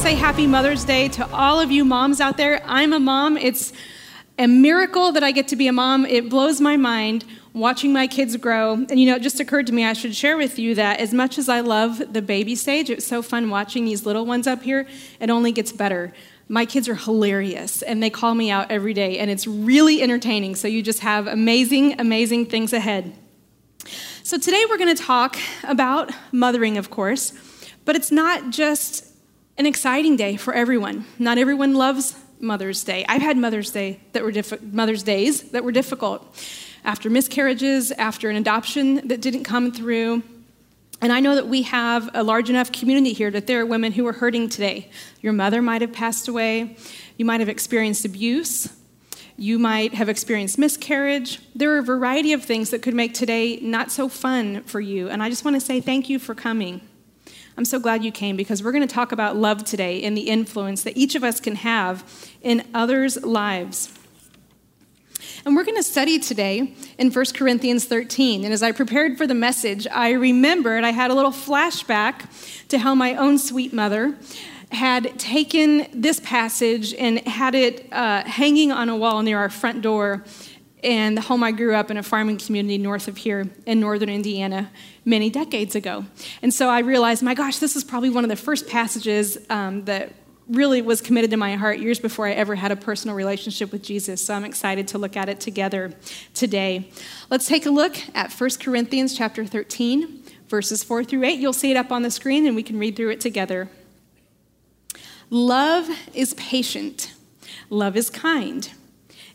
say happy Mother's Day to all of you moms out there. I'm a mom. It's a miracle that I get to be a mom. It blows my mind watching my kids grow. And you know, it just occurred to me I should share with you that as much as I love the baby stage, it's so fun watching these little ones up here, it only gets better. My kids are hilarious and they call me out every day, and it's really entertaining. So you just have amazing, amazing things ahead. So today we're going to talk about mothering, of course, but it's not just an exciting day for everyone. Not everyone loves Mother's Day. I've had Mother's Day that were Mother's Days that were difficult after miscarriages, after an adoption that didn't come through. And I know that we have a large enough community here that there are women who are hurting today. Your mother might have passed away. You might have experienced abuse. You might have experienced miscarriage. There are a variety of things that could make today not so fun for you. And I just want to say thank you for coming. I'm so glad you came because we're going to talk about love today and the influence that each of us can have in others' lives. And we're going to study today in 1 Corinthians 13. And as I prepared for the message, I remembered I had a little flashback to how my own sweet mother had taken this passage and had it uh, hanging on a wall near our front door and the home I grew up in a farming community north of here in northern Indiana many decades ago. And so I realized, my gosh, this is probably one of the first passages um, that really was committed to my heart years before I ever had a personal relationship with Jesus. So I'm excited to look at it together today. Let's take a look at 1 Corinthians chapter 13, verses 4 through 8. You'll see it up on the screen and we can read through it together. Love is patient. Love is kind.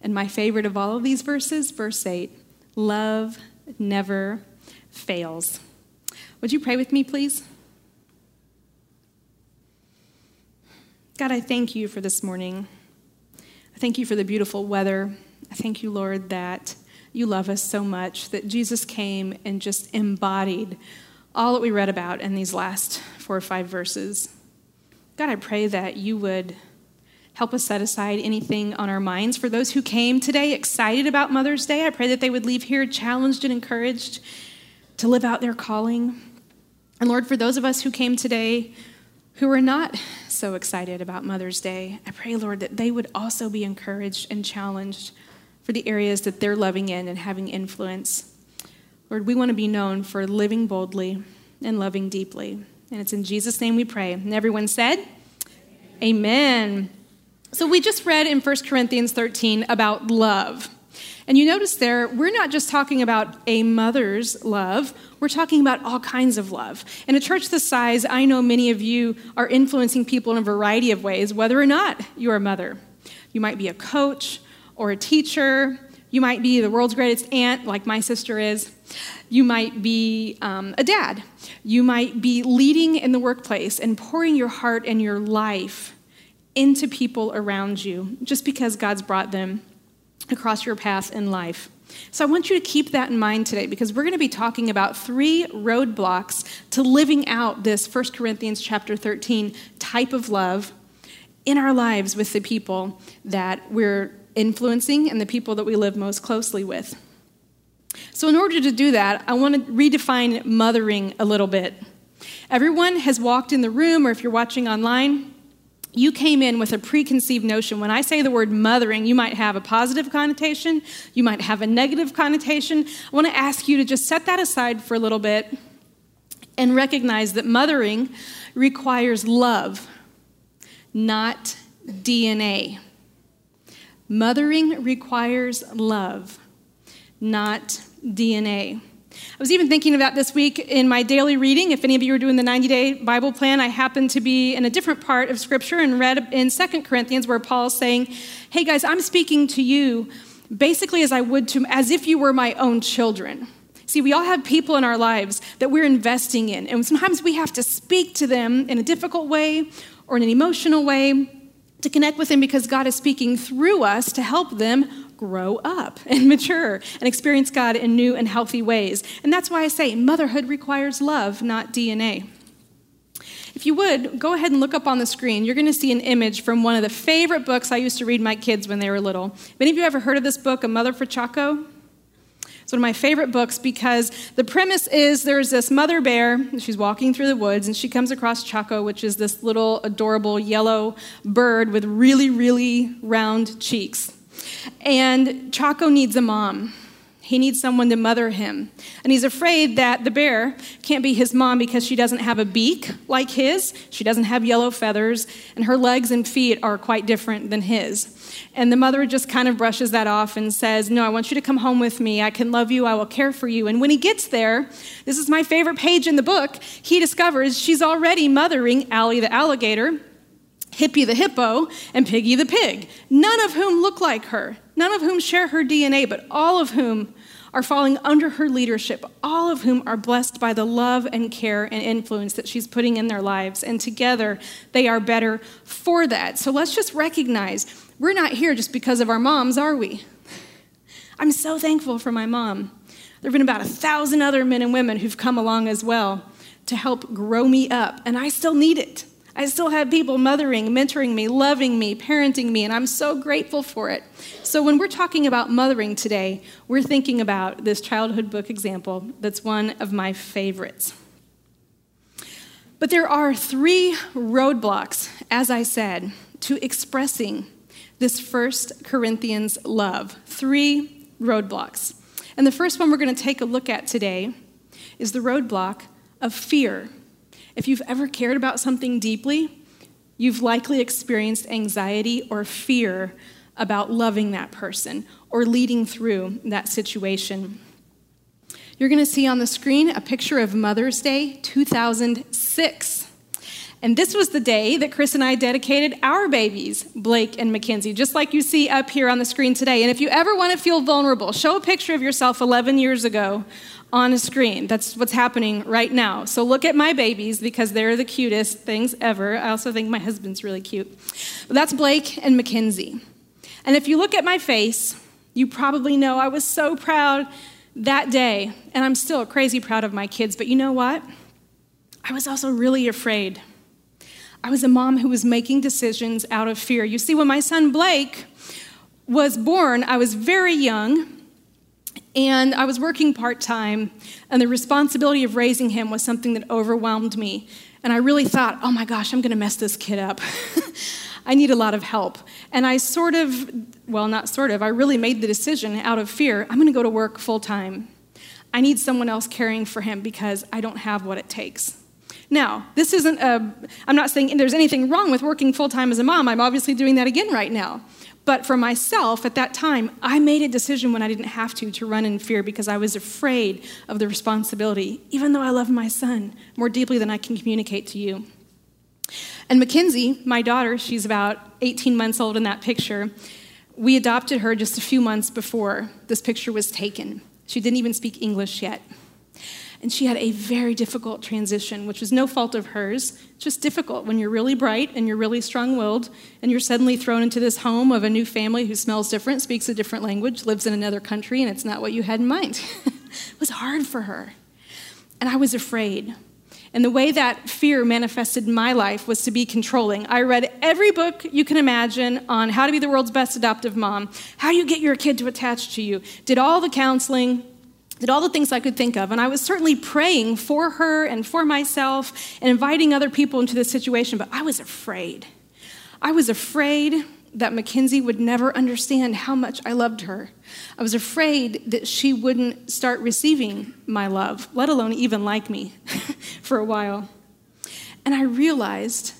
And my favorite of all of these verses, verse 8 love never fails. Would you pray with me, please? God, I thank you for this morning. I thank you for the beautiful weather. I thank you, Lord, that you love us so much that Jesus came and just embodied all that we read about in these last four or five verses. God, I pray that you would Help us set aside anything on our minds. For those who came today excited about Mother's Day, I pray that they would leave here challenged and encouraged to live out their calling. And Lord, for those of us who came today who are not so excited about Mother's Day, I pray, Lord, that they would also be encouraged and challenged for the areas that they're loving in and having influence. Lord, we want to be known for living boldly and loving deeply. And it's in Jesus' name we pray. And everyone said, Amen. Amen. So we just read in 1 Corinthians 13 about love. And you notice there, we're not just talking about a mother's love, we're talking about all kinds of love. In a church this size, I know many of you are influencing people in a variety of ways, whether or not you're a mother. You might be a coach or a teacher. You might be the world's greatest aunt, like my sister is. You might be um, a dad. You might be leading in the workplace and pouring your heart and your life into people around you just because God's brought them across your path in life. So I want you to keep that in mind today because we're going to be talking about three roadblocks to living out this 1 Corinthians chapter 13 type of love in our lives with the people that we're influencing and the people that we live most closely with. So in order to do that, I want to redefine mothering a little bit. Everyone has walked in the room or if you're watching online, you came in with a preconceived notion. When I say the word mothering, you might have a positive connotation, you might have a negative connotation. I want to ask you to just set that aside for a little bit and recognize that mothering requires love, not DNA. Mothering requires love, not DNA. I was even thinking about this week in my daily reading. If any of you are doing the 90 day Bible plan, I happened to be in a different part of Scripture and read in Second Corinthians where Paul's saying, Hey guys, I'm speaking to you basically as I would to, as if you were my own children. See, we all have people in our lives that we're investing in, and sometimes we have to speak to them in a difficult way or in an emotional way, to connect with them because God is speaking through us to help them grow up and mature and experience God in new and healthy ways. And that's why I say motherhood requires love, not DNA. If you would, go ahead and look up on the screen. You're going to see an image from one of the favorite books I used to read my kids when they were little. Many of you ever heard of this book, A Mother for Choco? It's one of my favorite books because the premise is there's this mother bear, she's walking through the woods, and she comes across Choco, which is this little adorable yellow bird with really, really round cheeks. And Choco needs a mom. He needs someone to mother him. And he's afraid that the bear can't be his mom because she doesn't have a beak like his, she doesn't have yellow feathers, and her legs and feet are quite different than his. And the mother just kind of brushes that off and says, No, I want you to come home with me. I can love you. I will care for you. And when he gets there, this is my favorite page in the book, he discovers she's already mothering Allie the alligator Hippy the hippo, and Piggy the pig, none of whom look like her, none of whom share her DNA, but all of whom are falling under her leadership, all of whom are blessed by the love and care and influence that she's putting in their lives. And together, they are better for that. So let's just recognize we're not here just because of our moms, are we? I'm so thankful for my mom. There have been about a thousand other men and women who've come along as well to help grow me up, and I still need it. I still have people mothering, mentoring me, loving me, parenting me, and I'm so grateful for it. So, when we're talking about mothering today, we're thinking about this childhood book example that's one of my favorites. But there are three roadblocks, as I said, to expressing this First Corinthians love. Three roadblocks. And the first one we're going to take a look at today is the roadblock of fear. If you've ever cared about something deeply, you've likely experienced anxiety or fear about loving that person or leading through that situation. You're going to see on the screen a picture of Mother's Day 2006. And this was the day that Chris and I dedicated our babies, Blake and Mackenzie, just like you see up here on the screen today. And if you ever want to feel vulnerable, show a picture of yourself 11 years ago on a screen. That's what's happening right now. So look at my babies because they're the cutest things ever. I also think my husband's really cute. But that's Blake and Mackenzie. And if you look at my face, you probably know I was so proud that day. And I'm still crazy proud of my kids. But you know what? I was also really afraid. I was a mom who was making decisions out of fear. You see, when my son Blake was born, I was very young and I was working part time, and the responsibility of raising him was something that overwhelmed me. And I really thought, oh my gosh, I'm going to mess this kid up. I need a lot of help. And I sort of, well, not sort of, I really made the decision out of fear I'm going to go to work full time. I need someone else caring for him because I don't have what it takes. Now, this isn't a, I'm not saying there's anything wrong with working full time as a mom. I'm obviously doing that again right now. But for myself at that time, I made a decision when I didn't have to to run in fear because I was afraid of the responsibility, even though I love my son more deeply than I can communicate to you. And Mackenzie, my daughter, she's about 18 months old in that picture. We adopted her just a few months before this picture was taken. She didn't even speak English yet. And she had a very difficult transition, which was no fault of hers, just difficult when you're really bright and you're really strong willed and you're suddenly thrown into this home of a new family who smells different, speaks a different language, lives in another country, and it's not what you had in mind. it was hard for her. And I was afraid. And the way that fear manifested in my life was to be controlling. I read every book you can imagine on how to be the world's best adoptive mom, how you get your kid to attach to you, did all the counseling, did all the things I could think of. And I was certainly praying for her and for myself and inviting other people into this situation, but I was afraid. I was afraid that Mackenzie would never understand how much I loved her. I was afraid that she wouldn't start receiving my love, let alone even like me for a while. And I realized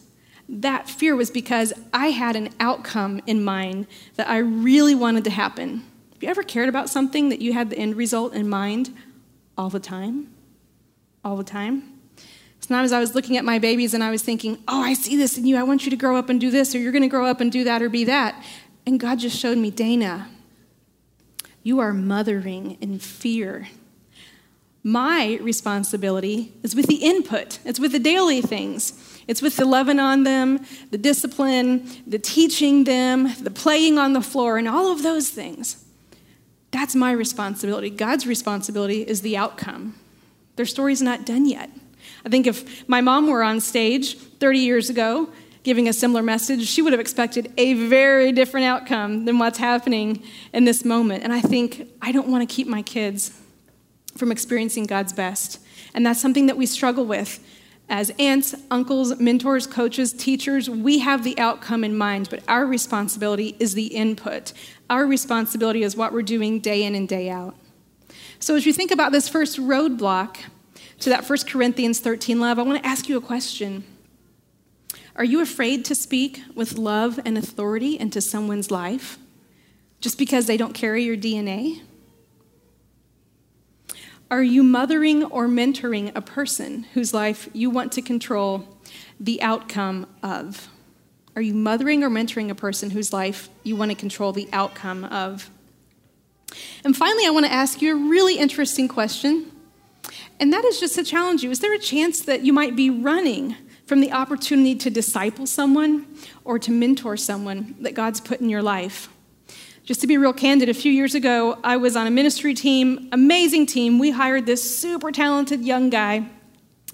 that fear was because I had an outcome in mind that I really wanted to happen. Have you ever cared about something that you had the end result in mind all the time? All the time? Sometimes I was looking at my babies and I was thinking, oh, I see this in you. I want you to grow up and do this, or you're going to grow up and do that or be that. And God just showed me, Dana, you are mothering in fear. My responsibility is with the input, it's with the daily things. It's with the loving on them, the discipline, the teaching them, the playing on the floor, and all of those things. That's my responsibility. God's responsibility is the outcome. Their story's not done yet. I think if my mom were on stage 30 years ago giving a similar message, she would have expected a very different outcome than what's happening in this moment. And I think I don't want to keep my kids from experiencing God's best. And that's something that we struggle with. As aunts, uncles, mentors, coaches, teachers, we have the outcome in mind, but our responsibility is the input. Our responsibility is what we're doing day in and day out. So, as you think about this first roadblock to that 1 Corinthians 13 love, I want to ask you a question. Are you afraid to speak with love and authority into someone's life just because they don't carry your DNA? Are you mothering or mentoring a person whose life you want to control the outcome of? Are you mothering or mentoring a person whose life you want to control the outcome of? And finally, I want to ask you a really interesting question. And that is just to challenge you. Is there a chance that you might be running from the opportunity to disciple someone or to mentor someone that God's put in your life? Just to be real candid, a few years ago, I was on a ministry team, amazing team. We hired this super talented young guy,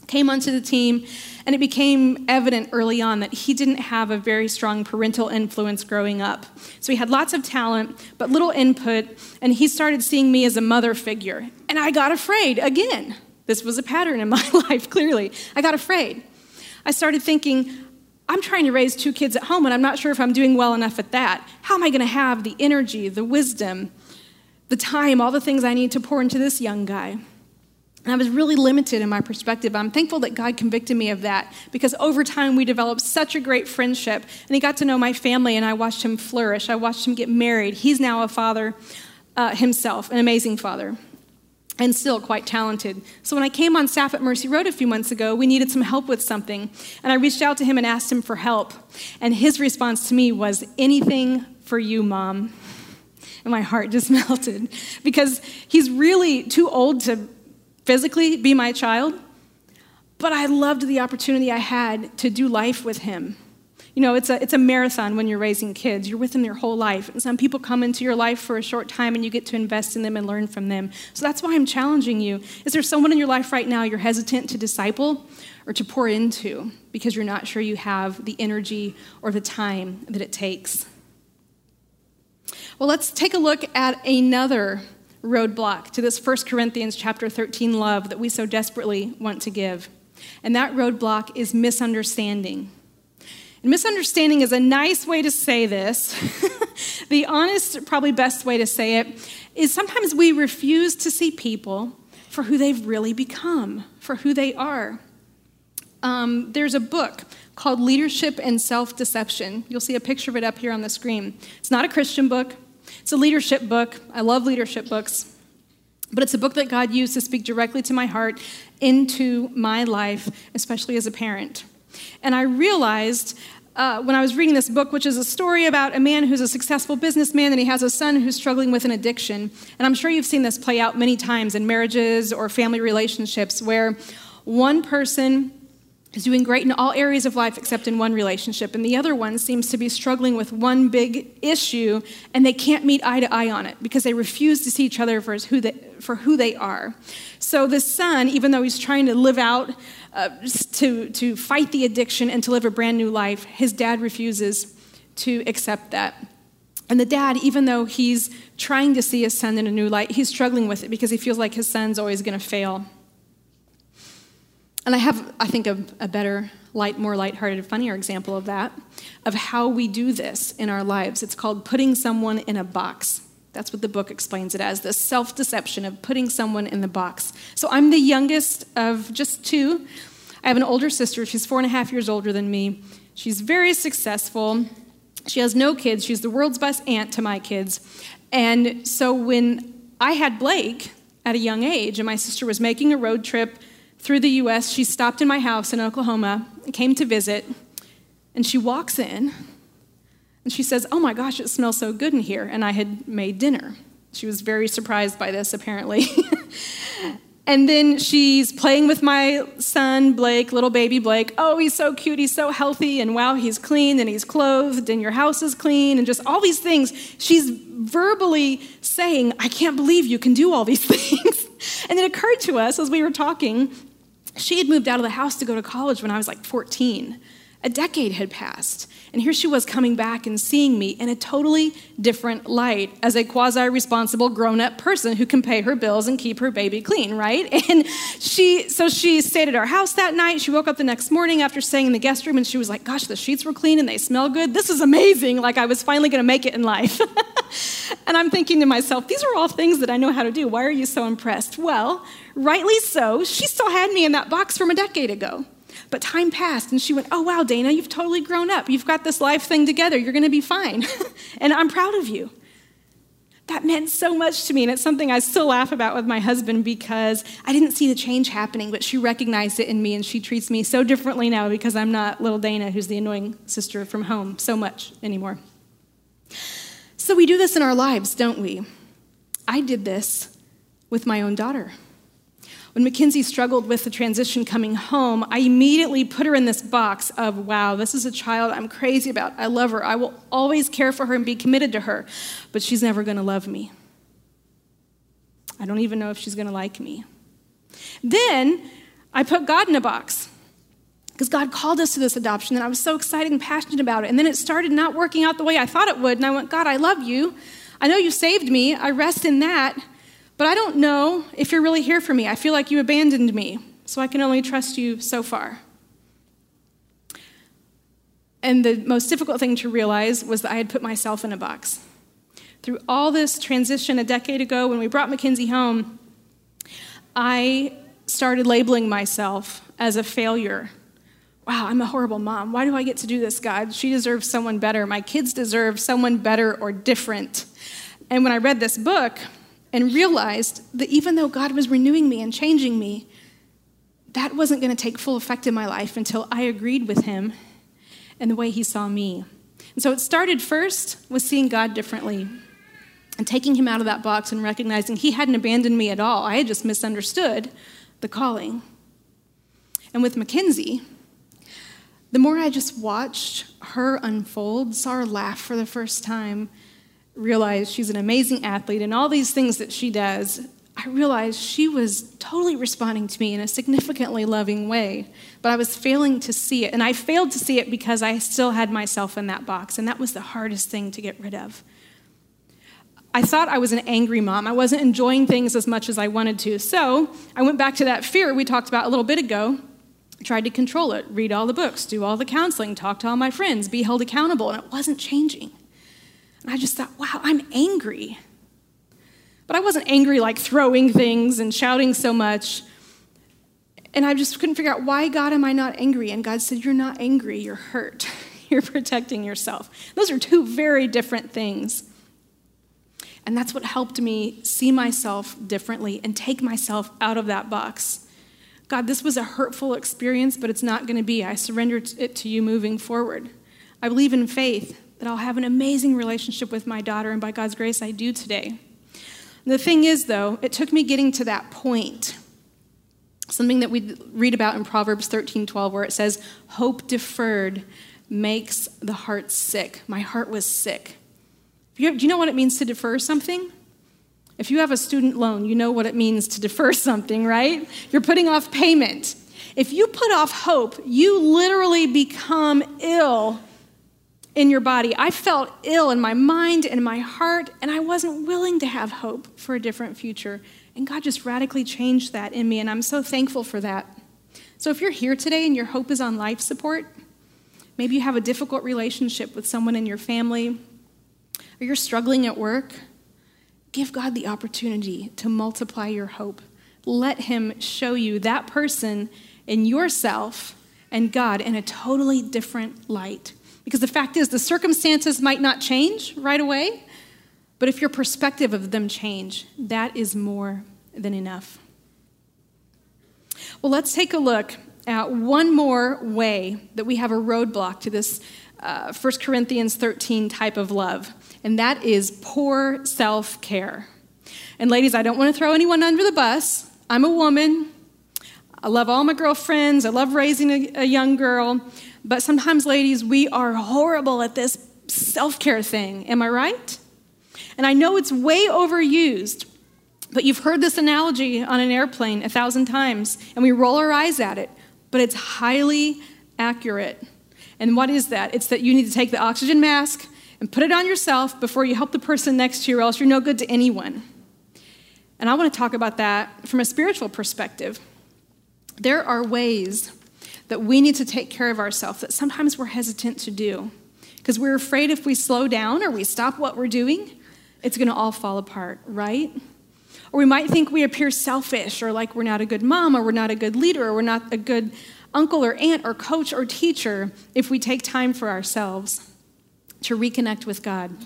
came onto the team, and it became evident early on that he didn't have a very strong parental influence growing up. So he had lots of talent, but little input, and he started seeing me as a mother figure. And I got afraid again. This was a pattern in my life, clearly. I got afraid. I started thinking, I'm trying to raise two kids at home and I'm not sure if I'm doing well enough at that. How am I going to have the energy, the wisdom, the time, all the things I need to pour into this young guy? And I was really limited in my perspective. I'm thankful that God convicted me of that because over time we developed such a great friendship. And he got to know my family, and I watched him flourish. I watched him get married. He's now a father uh, himself, an amazing father and still quite talented. So when I came on staff at Mercy Road a few months ago, we needed some help with something. And I reached out to him and asked him for help. And his response to me was, Anything for you, Mom. And my heart just melted because he's really too old to physically be my child. But I loved the opportunity I had to do life with him you know, it's a, it's a marathon when you're raising kids. You're with them their whole life. And some people come into your life for a short time and you get to invest in them and learn from them. So that's why I'm challenging you. Is there someone in your life right now you're hesitant to disciple or to pour into because you're not sure you have the energy or the time that it takes? Well, let's take a look at another roadblock to this 1 Corinthians chapter 13 love that we so desperately want to give. And that roadblock is misunderstanding. And misunderstanding is a nice way to say this. the honest, probably best way to say it is sometimes we refuse to see people for who they've really become, for who they are. Um, there's a book called Leadership and Self Deception. You'll see a picture of it up here on the screen. It's not a Christian book, it's a leadership book. I love leadership books. But it's a book that God used to speak directly to my heart, into my life, especially as a parent. And I realized uh, when I was reading this book, which is a story about a man who's a successful businessman and he has a son who's struggling with an addiction. And I'm sure you've seen this play out many times in marriages or family relationships where one person is doing great in all areas of life except in one relationship, and the other one seems to be struggling with one big issue, and they can't meet eye to eye on it because they refuse to see each other for who they, for who they are. So the son, even though he's trying to live out uh, to, to fight the addiction and to live a brand new life, his dad refuses to accept that. And the dad, even though he's trying to see his son in a new light, he's struggling with it because he feels like his son's always going to fail. And I have, I think, a, a better, light, more lighthearted, funnier example of that, of how we do this in our lives. It's called putting someone in a box. That's what the book explains it as the self deception of putting someone in the box. So I'm the youngest of just two. I have an older sister. She's four and a half years older than me. She's very successful. She has no kids. She's the world's best aunt to my kids. And so when I had Blake at a young age, and my sister was making a road trip through the US, she stopped in my house in Oklahoma, came to visit, and she walks in and she says, Oh my gosh, it smells so good in here. And I had made dinner. She was very surprised by this, apparently. And then she's playing with my son, Blake, little baby Blake. Oh, he's so cute. He's so healthy. And wow, he's clean and he's clothed and your house is clean and just all these things. She's verbally saying, I can't believe you can do all these things. and it occurred to us as we were talking, she had moved out of the house to go to college when I was like 14. A decade had passed. And here she was coming back and seeing me in a totally different light as a quasi responsible grown up person who can pay her bills and keep her baby clean, right? And she, so she stayed at our house that night. She woke up the next morning after staying in the guest room and she was like, Gosh, the sheets were clean and they smell good. This is amazing. Like I was finally to make it in life. and I'm thinking to myself, These are all things that I know how to do. Why are you so impressed? Well, rightly so. She still had me in that box from a decade ago. But time passed, and she went, Oh, wow, Dana, you've totally grown up. You've got this life thing together. You're going to be fine. and I'm proud of you. That meant so much to me, and it's something I still laugh about with my husband because I didn't see the change happening, but she recognized it in me, and she treats me so differently now because I'm not little Dana, who's the annoying sister from home, so much anymore. So we do this in our lives, don't we? I did this with my own daughter. When Mackenzie struggled with the transition coming home, I immediately put her in this box of, wow, this is a child I'm crazy about. I love her. I will always care for her and be committed to her, but she's never going to love me. I don't even know if she's going to like me. Then I put God in a box because God called us to this adoption, and I was so excited and passionate about it. And then it started not working out the way I thought it would, and I went, God, I love you. I know you saved me. I rest in that. But I don't know if you're really here for me. I feel like you abandoned me, so I can only trust you so far. And the most difficult thing to realize was that I had put myself in a box. Through all this transition a decade ago, when we brought Mackenzie home, I started labeling myself as a failure. Wow, I'm a horrible mom. Why do I get to do this, God? She deserves someone better. My kids deserve someone better or different. And when I read this book, and realized that even though God was renewing me and changing me, that wasn't going to take full effect in my life until I agreed with Him and the way He saw me. And so it started first with seeing God differently and taking Him out of that box and recognizing He hadn't abandoned me at all. I had just misunderstood the calling. And with Mackenzie, the more I just watched her unfold, saw her laugh for the first time, realized she's an amazing athlete and all these things that she does, I realized she was totally responding to me in a significantly loving way, but I was failing to see it. And I failed to see it because I still had myself in that box, and that was the hardest thing to get rid of. I thought I was an angry mom. I wasn't enjoying things as much as I wanted to. So I went back to that fear we talked about a little bit ago, tried to control it, read all the books, do all the counseling, talk to all my friends, be held accountable, and it wasn't changing. And I just thought, wow, I'm angry. But I wasn't angry like throwing things and shouting so much. And I just couldn't figure out why, God, am I not angry? And God said, You're not angry, you're hurt. you're protecting yourself. Those are two very different things. And that's what helped me see myself differently and take myself out of that box. God, this was a hurtful experience, but it's not going to be. I surrender it to you moving forward. I believe in faith that I'll have an amazing relationship with my daughter, and by God's grace, I do today. The thing is, though, it took me getting to that point. Something that we read about in Proverbs 13 12, where it says, Hope deferred makes the heart sick. My heart was sick. Do you know what it means to defer something? If you have a student loan, you know what it means to defer something, right? You're putting off payment. If you put off hope, you literally become ill in your body. I felt ill in my mind and my heart, and I wasn't willing to have hope for a different future. And God just radically changed that in me, and I'm so thankful for that. So if you're here today and your hope is on life support, maybe you have a difficult relationship with someone in your family, or you're struggling at work, give God the opportunity to multiply your hope. Let Him show you that person in yourself and God in a totally different light. Because the fact is, the circumstances might not change right away, but if your perspective of them change, that is more than enough. Well, let's take a look at one more way that we have a roadblock to this uh, 1 Corinthians 13 type of love, and that is poor self care. And ladies, I don't want to throw anyone under the bus. I'm a woman. I love all my girlfriends. I love raising a, a young girl. But sometimes, ladies, we are horrible at this self care thing. Am I right? And I know it's way overused, but you've heard this analogy on an airplane a thousand times, and we roll our eyes at it, but it's highly accurate. And what is that? It's that you need to take the oxygen mask and put it on yourself before you help the person next to you, or else you're no good to anyone. And I want to talk about that from a spiritual perspective. There are ways that we need to take care of ourselves that sometimes we're hesitant to do because we're afraid if we slow down or we stop what we're doing, it's going to all fall apart, right? Or we might think we appear selfish or like we're not a good mom or we're not a good leader or we're not a good uncle or aunt or coach or teacher if we take time for ourselves to reconnect with God.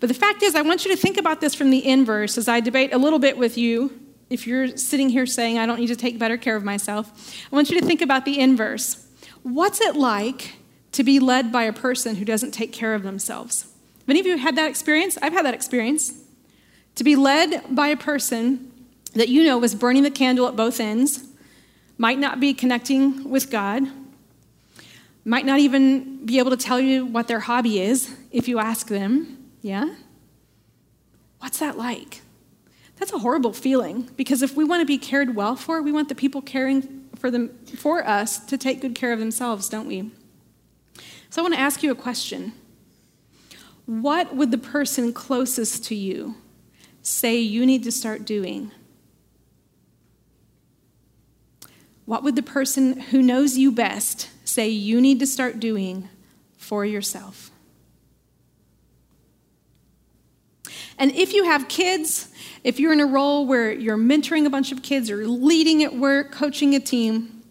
But the fact is, I want you to think about this from the inverse as I debate a little bit with you if you're sitting here saying, I don't need to take better care of myself, I want you to think about the inverse. What's it like to be led by a person who doesn't take care of themselves? Have any of you had that experience? I've had that experience. To be led by a person that you know was burning the candle at both ends, might not be connecting with God, might not even be able to tell you what their hobby is if you ask them. Yeah? What's that like? That's a horrible feeling because if we want to be cared well for, we want the people caring for them for us to take good care of themselves, don't we? So I want to ask you a question. What would the person closest to you say you need to start doing? What would the person who knows you best say you need to start doing for yourself? And if you have kids, if you're in a role where you're mentoring a bunch of kids or leading at work, coaching a team,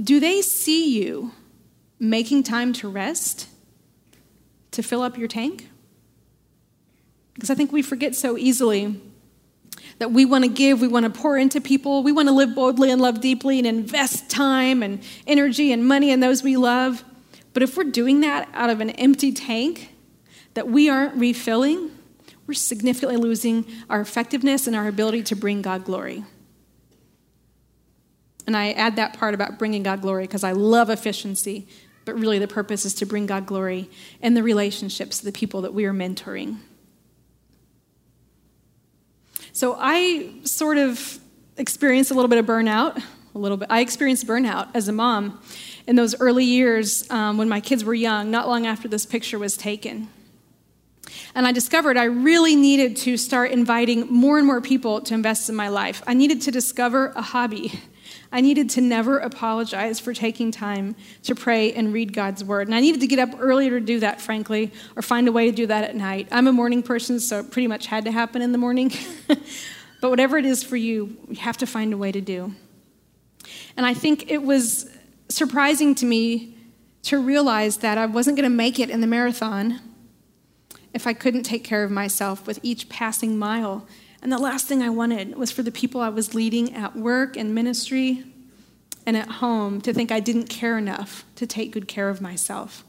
do they see you making time to rest, to fill up your tank? Because I think we forget so easily that we want to give, we want to pour into people, we want to live boldly and love deeply and invest time and energy and money in those we love. But if we're doing that out of an empty tank that we aren't refilling, we're significantly losing our effectiveness and our ability to bring God glory. And I add that part about bringing God glory because I love efficiency, but really the purpose is to bring God glory in the relationships, of the people that we are mentoring. So I sort of experienced a little bit of burnout, a little bit. I experienced burnout as a mom in those early years um, when my kids were young, not long after this picture was taken. And I discovered I really needed to start inviting more and more people to invest in my life. I needed to discover a hobby. I needed to never apologize for taking time to pray and read God's word. And I needed to get up earlier to do that, frankly, or find a way to do that at night. I'm a morning person, so it pretty much had to happen in the morning. but whatever it is for you, you have to find a way to do. And I think it was surprising to me to realize that I wasn't going to make it in the marathon if I couldn't take care of myself with each passing mile. And the last thing I wanted was for the people I was leading at work and ministry and at home to think I didn't care enough to take good care of myself.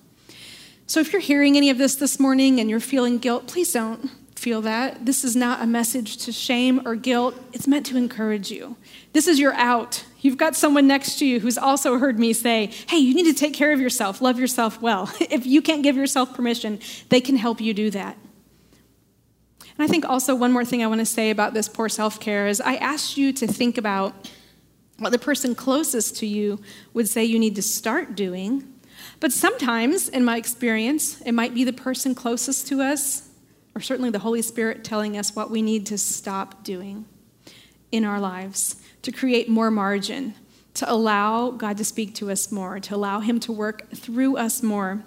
So if you're hearing any of this this morning and you're feeling guilt, please don't feel that. This is not a message to shame or guilt, it's meant to encourage you. This is your out. You've got someone next to you who's also heard me say, hey, you need to take care of yourself, love yourself well. if you can't give yourself permission, they can help you do that. And I think also one more thing I want to say about this poor self care is I asked you to think about what the person closest to you would say you need to start doing. But sometimes, in my experience, it might be the person closest to us or certainly the Holy Spirit telling us what we need to stop doing in our lives to create more margin, to allow God to speak to us more, to allow Him to work through us more,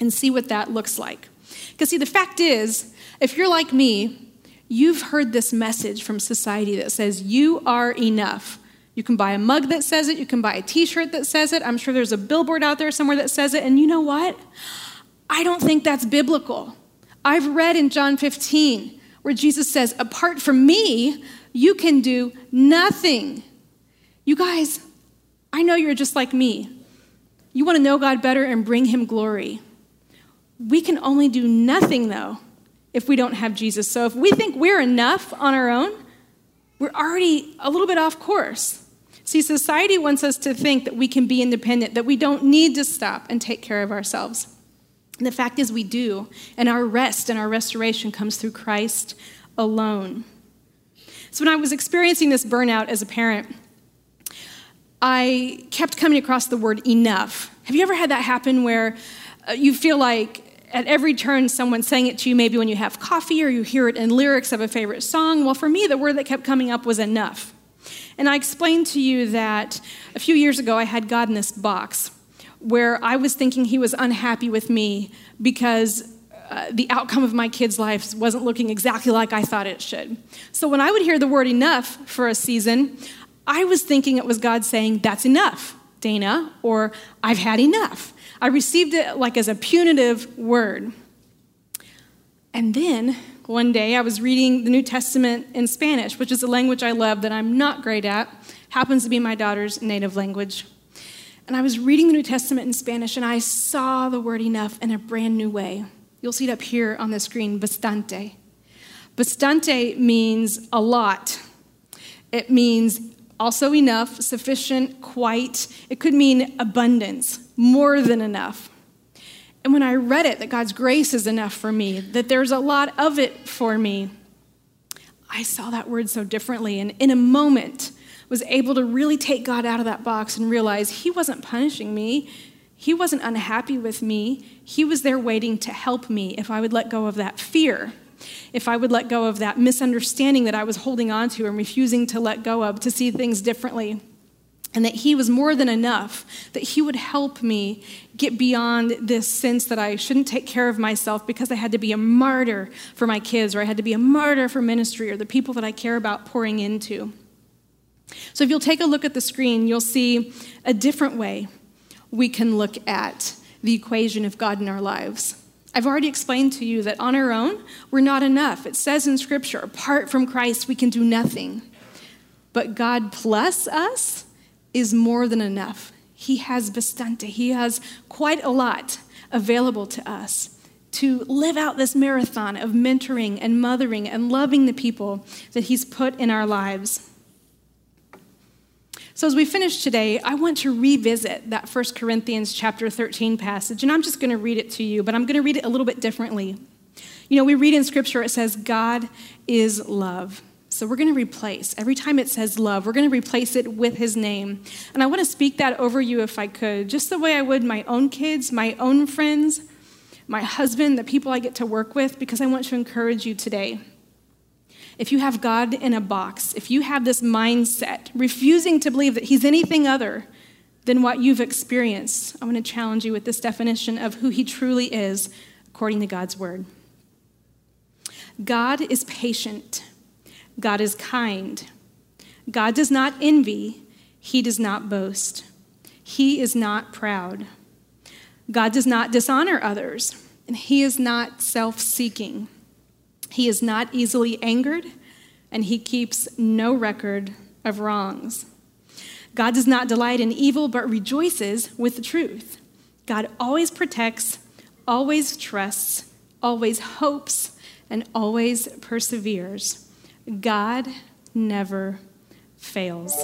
and see what that looks like. Because, see, the fact is, if you're like me, you've heard this message from society that says you are enough. You can buy a mug that says it, you can buy a t shirt that says it. I'm sure there's a billboard out there somewhere that says it. And you know what? I don't think that's biblical. I've read in John 15 where Jesus says, Apart from me, you can do nothing. You guys, I know you're just like me. You want to know God better and bring Him glory. We can only do nothing, though, if we don't have Jesus. So if we think we're enough on our own, we're already a little bit off course. See, society wants us to think that we can be independent, that we don't need to stop and take care of ourselves. And the fact is, we do. And our rest and our restoration comes through Christ alone. So, when I was experiencing this burnout as a parent, I kept coming across the word enough. Have you ever had that happen where uh, you feel like at every turn someone's saying it to you, maybe when you have coffee or you hear it in lyrics of a favorite song? Well, for me, the word that kept coming up was enough. And I explained to you that a few years ago I had God in this box where I was thinking he was unhappy with me because uh, the outcome of my kids' lives wasn't looking exactly like I thought it should. So when I would hear the word enough for a season, I was thinking it was God saying, That's enough, Dana, or I've had enough. I received it like as a punitive word. And then one day I was reading the New Testament in Spanish, which is a language I love that I'm not great at, happens to be my daughter's native language. And I was reading the New Testament in Spanish and I saw the word enough in a brand new way. You'll see it up here on the screen bastante. Bastante means a lot, it means also enough, sufficient, quite. It could mean abundance, more than enough. And when I read it, that God's grace is enough for me, that there's a lot of it for me, I saw that word so differently. And in a moment, was able to really take God out of that box and realize He wasn't punishing me. He wasn't unhappy with me. He was there waiting to help me if I would let go of that fear if I would let go of that misunderstanding that I was holding on to and refusing to let go of, to see things differently. And that he was more than enough, that he would help me get beyond this sense that I shouldn't take care of myself because I had to be a martyr for my kids, or I had to be a martyr for ministry, or the people that I care about pouring into. So, if you'll take a look at the screen, you'll see a different way we can look at the equation of God in our lives. I've already explained to you that on our own, we're not enough. It says in Scripture, apart from Christ, we can do nothing. But God plus us is more than enough. He has bastante, He has quite a lot available to us to live out this marathon of mentoring and mothering and loving the people that He's put in our lives. So as we finish today, I want to revisit that 1 Corinthians chapter 13 passage, and I'm just going to read it to you, but I'm going to read it a little bit differently. You know, we read in scripture it says God is love. So we're going to replace every time it says love, we're going to replace it with his name. And I want to speak that over you if I could, just the way I would my own kids, my own friends, my husband, the people I get to work with because I want to encourage you today if you have God in a box, if you have this mindset, refusing to believe that He's anything other than what you've experienced, I want to challenge you with this definition of who He truly is according to God's Word. God is patient, God is kind, God does not envy, He does not boast, He is not proud. God does not dishonor others, and He is not self seeking. He is not easily angered, and he keeps no record of wrongs. God does not delight in evil, but rejoices with the truth. God always protects, always trusts, always hopes, and always perseveres. God never fails.